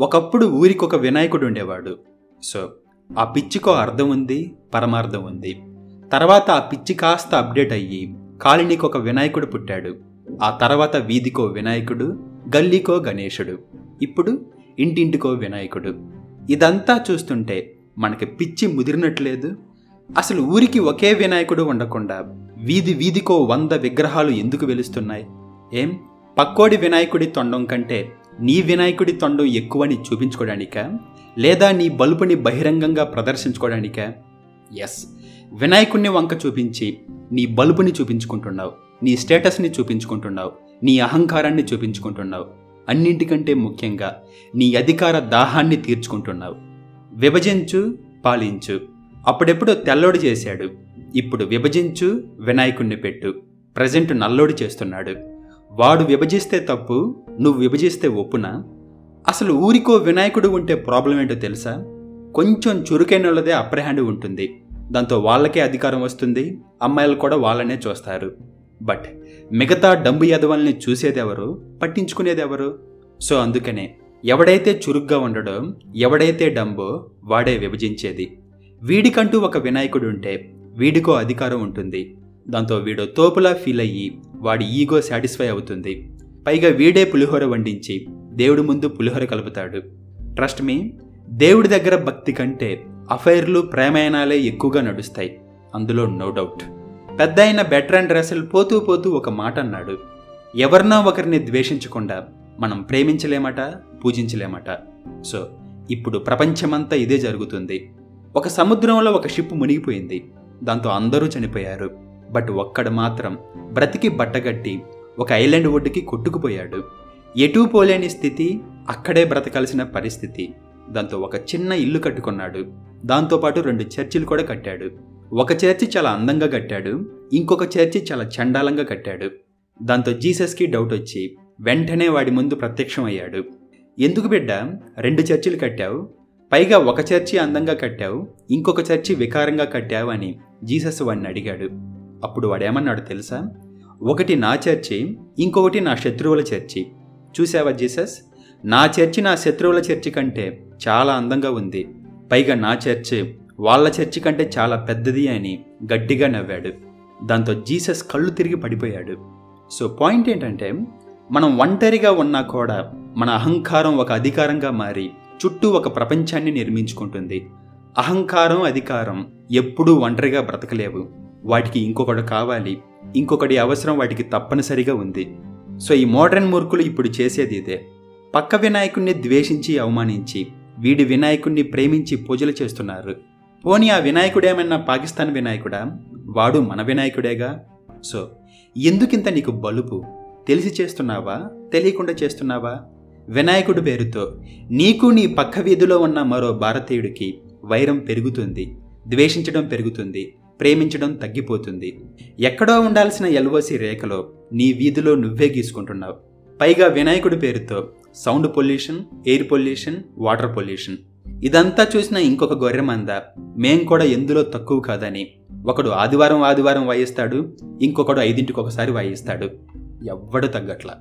ఒకప్పుడు ఊరికొక వినాయకుడు ఉండేవాడు. సో ఆ పిచ్చికో అర్థం ఉంది పరమార్థం ఉంది. తర్వాత ఆ పిచ్చి కాస్త అప్డేట్ అయ్యి కాళినికి ఒక వినాయకుడు పుట్టాడు. ఆ తర్వాత వీధికో వినాయకుడు గల్లీకో గణేశుడు. ఇప్పుడు ఇంటింటికో వినాయకుడు. ఇదంతా చూస్తుంటే మనకి పిచ్చి ముదిరినట్లేదు. అసలు ఊరికి ఒకే వినాయకుడు ఉండకుండా వీధి వీధికో వంద విగ్రహాలు ఎందుకు వెలుస్తున్నాయి? ఏం? పక్కోడి వినాయకుడి తొండం కంటే నీ వినాయకుడి తొండం ఎక్కువని చూపించుకోవడానిక? లేదా నీ బలుపుని బహిరంగంగా ప్రదర్శించుకోవడానికా? ఎస్ వినాయకుడిని వంక చూపించి నీ బలుపుని చూపించుకుంటున్నావు నీ స్టేటస్ని చూపించుకుంటున్నావు నీ అహంకారాన్ని చూపించుకుంటున్నావు. అన్నింటికంటే ముఖ్యంగా నీ అధికార దాహాన్ని తీర్చుకుంటున్నావు. విభజించు పాలించు. అప్పుడెప్పుడు తెల్లోడు చేశాడు. ఇప్పుడు విభజించు వినాయకుణ్ణి పెట్టు. ప్రజెంట్ నల్లోడు చేస్తున్నాడు. వాడు విభజిస్తే తప్పు నువ్వు విభజిస్తే ఒప్పునా? అసలు ఊరికో వినాయకుడు ఉంటే ప్రాబ్లం ఏంటో తెలుసా? కొంచెం చురుకైన వాళ్ళదే అప్పర్ హ్యాండ్ ఉంటుంది. దాంతో వాళ్ళకే అధికారం వస్తుంది. అమ్మాయిలు కూడా వాళ్ళనే చూస్తారు. బట్ మిగతా డంబు యదవల్ని చూసేదెవరు పట్టించుకునేదెవరు సో అందుకనే ఎవడైతే చురుగ్గా ఉండడో ఎవడైతే డంబో వాడే విభజించేది. వీడికంటూ ఒక వినాయకుడు ఉంటే వీడికో అధికారం ఉంటుంది. దాంతో వీడో తోపులా ఫీల్ అయ్యి వాడి ఈగో సాటిస్ఫై అవుతుంది. పైగా వీడే పులిహోర వండించి దేవుడి ముందు పులిహోర కలుపుతాడు. ట్రస్ట్ మీ దేవుడి దగ్గర భక్తి కంటే అఫైర్లు ప్రేమాయణాలే ఎక్కువగా నడుస్తాయి. అందులో నో డౌట్. పెద్ద అయిన బెటర్ అండ్ రసెల్ పోతూ పోతూ ఒక మాట అన్నాడు. ఎవరినో ఒకరిని ద్వేషించకుండా మనం ప్రేమించలేమట పూజించలేమట. సో ఇప్పుడు ప్రపంచమంతా ఇదే జరుగుతుంది. ఒక సముద్రంలో ఒక షిప్ మునిగిపోయింది. దాంతో అందరూ చనిపోయారు. బట్ ఒక్కడు మాత్రం బ్రతికి బట్టగట్టి ఒక ఐలాండ్ ఒడ్డుకి కొట్టుకుపోయాడు. ఎటూ పోలేని స్థితి అక్కడే బ్రతకాల్సిన పరిస్థితి. దాంతో ఒక చిన్న ఇల్లు కట్టుకున్నాడు. దాంతోపాటు రెండు చర్చిలు కూడా కట్టాడు. ఒక చర్చి చాలా అందంగా కట్టాడు. ఇంకొక చర్చి చాలా చండాలంగా కట్టాడు. దాంతో జీసస్కి డౌట్ వచ్చి వెంటనే వాడి ముందు ప్రత్యక్షం అయ్యాడు. ఎందుకు బిడ్డ? రెండు చర్చిలు కట్టావు. పైగా ఒక చర్చి అందంగా కట్టావు. ఇంకొక చర్చి వికారంగా కట్టావు అని జీసస్ వాడిని అడిగాడు. అప్పుడు వాడేమన్నాడు తెలుసా? ఒకటి నా చర్చి ఇంకొకటి నా శత్రువుల చర్చి. చూసావా జీసస్? నా చర్చి నా శత్రువుల చర్చి కంటే చాలా అందంగా ఉంది. పైగా నా చర్చి వాళ్ళ చర్చి కంటే చాలా పెద్దది అని గట్టిగా నవ్వాడు. దాంతో జీసస్ కళ్ళు తిరిగి పడిపోయాడు. సో పాయింట్ ఏంటంటే మనం ఒంటరిగా ఉన్నా కూడా మన అహంకారం ఒక అధికారంగా మారి చుట్టూ ఒక ప్రపంచాన్ని నిర్మించుకుంటుంది. అహంకారం అధికారం ఎప్పుడూ ఒంటరిగా బ్రతకలేవు. వాటికి ఇంకొకడు కావాలి ఇంకొకటి అవసరం వాటికి తప్పనిసరిగా ఉంది. సో ఈ మోడర్న్ మూర్ఖులు ఇప్పుడు చేసేది ఇదే. పక్క వినాయకుణ్ణి ద్వేషించి అవమానించి వీడి వినాయకుణ్ణి ప్రేమించి పూజలు చేస్తున్నారు. పోనీ ఆ వినాయకుడేమన్నా పాకిస్తాన్ వినాయకుడా? వాడు మన వినాయకుడేగా? సో ఎందుకింత నీకు బలుపు? తెలిసి చేస్తున్నావా? తెలియకుండా చేస్తున్నావా? వినాయకుడి పేరుతో నీకు నీ పక్క వీధిలో ఉన్న మరో భారతీయుడికి వైరం పెరుగుతుంది ద్వేషించడం పెరుగుతుంది ప్రేమించడం తగ్గిపోతుంది. ఎక్కడో ఉండాల్సిన ఎల్ఓసి రేఖలో నీ వీధిలో నువ్వే గీసుకుంటున్నావు. పైగా వినాయకుడి పేరుతో sound pollution air pollution water pollution. ఇదంతా చూసిన ఇంకొక గొర్రెమంద మేం కూడా ఎందులో తక్కువ కాదని. ఒకడు ఆదివారం ఆదివారం వాయిస్తాడు ఇంకొకడు ఐదింటికి ఒకసారి వాయిస్తాడు. ఎవ్వడు తగ్గట్లా.